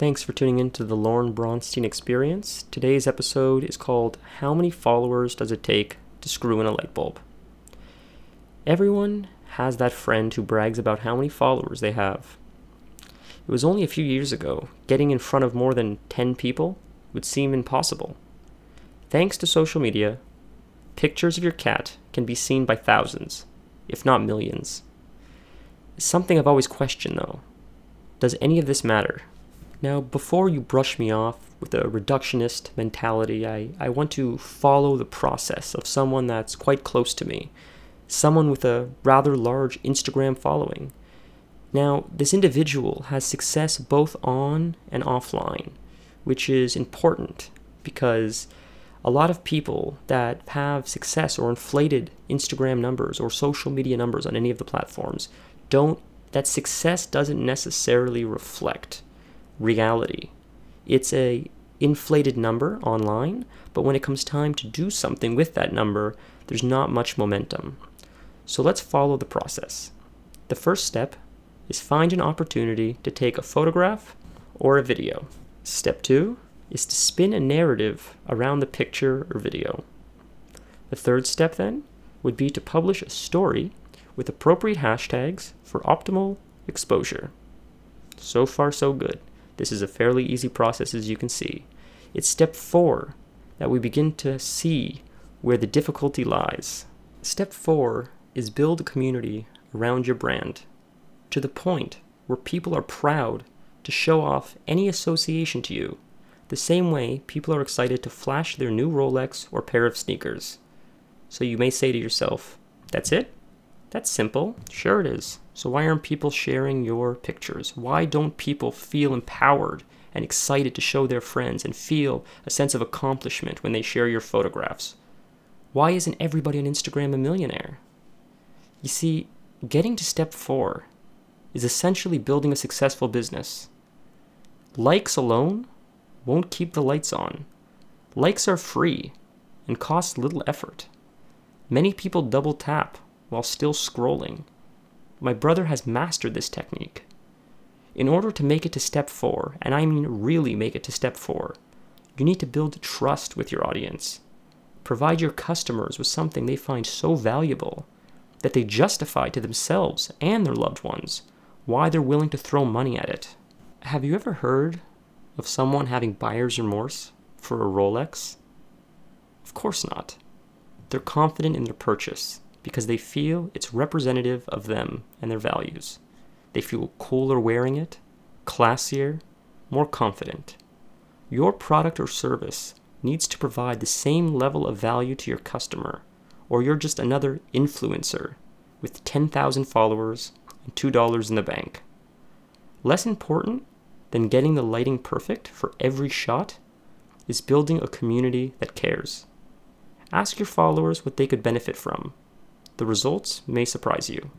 Thanks for tuning in to the Lauren Bronstein Experience. Today's episode is called How Many Followers Does It Take to Screw in a Light Bulb? Everyone has that friend who brags about how many followers they have. It was only a few years ago, getting in front of more than 10 people would seem impossible. Thanks to social media, pictures of your cat can be seen by thousands, if not millions. Something I've always questioned though does any of this matter? Now, before you brush me off with a reductionist mentality, I, I want to follow the process of someone that's quite close to me, someone with a rather large Instagram following. Now, this individual has success both on and offline, which is important because a lot of people that have success or inflated Instagram numbers or social media numbers on any of the platforms don't that success doesn't necessarily reflect reality. It's a inflated number online, but when it comes time to do something with that number, there's not much momentum. So let's follow the process. The first step is find an opportunity to take a photograph or a video. Step 2 is to spin a narrative around the picture or video. The third step then would be to publish a story with appropriate hashtags for optimal exposure. So far, so good. This is a fairly easy process, as you can see. It's step four that we begin to see where the difficulty lies. Step four is build a community around your brand to the point where people are proud to show off any association to you, the same way people are excited to flash their new Rolex or pair of sneakers. So you may say to yourself, That's it? That's simple. Sure, it is. So, why aren't people sharing your pictures? Why don't people feel empowered and excited to show their friends and feel a sense of accomplishment when they share your photographs? Why isn't everybody on Instagram a millionaire? You see, getting to step four is essentially building a successful business. Likes alone won't keep the lights on. Likes are free and cost little effort. Many people double tap while still scrolling. My brother has mastered this technique. In order to make it to step four, and I mean really make it to step four, you need to build trust with your audience. Provide your customers with something they find so valuable that they justify to themselves and their loved ones why they're willing to throw money at it. Have you ever heard of someone having buyer's remorse for a Rolex? Of course not. They're confident in their purchase because they feel it's representative of them and their values. They feel cooler wearing it, classier, more confident. Your product or service needs to provide the same level of value to your customer, or you're just another influencer with 10,000 followers and $2 in the bank. Less important than getting the lighting perfect for every shot is building a community that cares. Ask your followers what they could benefit from the results may surprise you.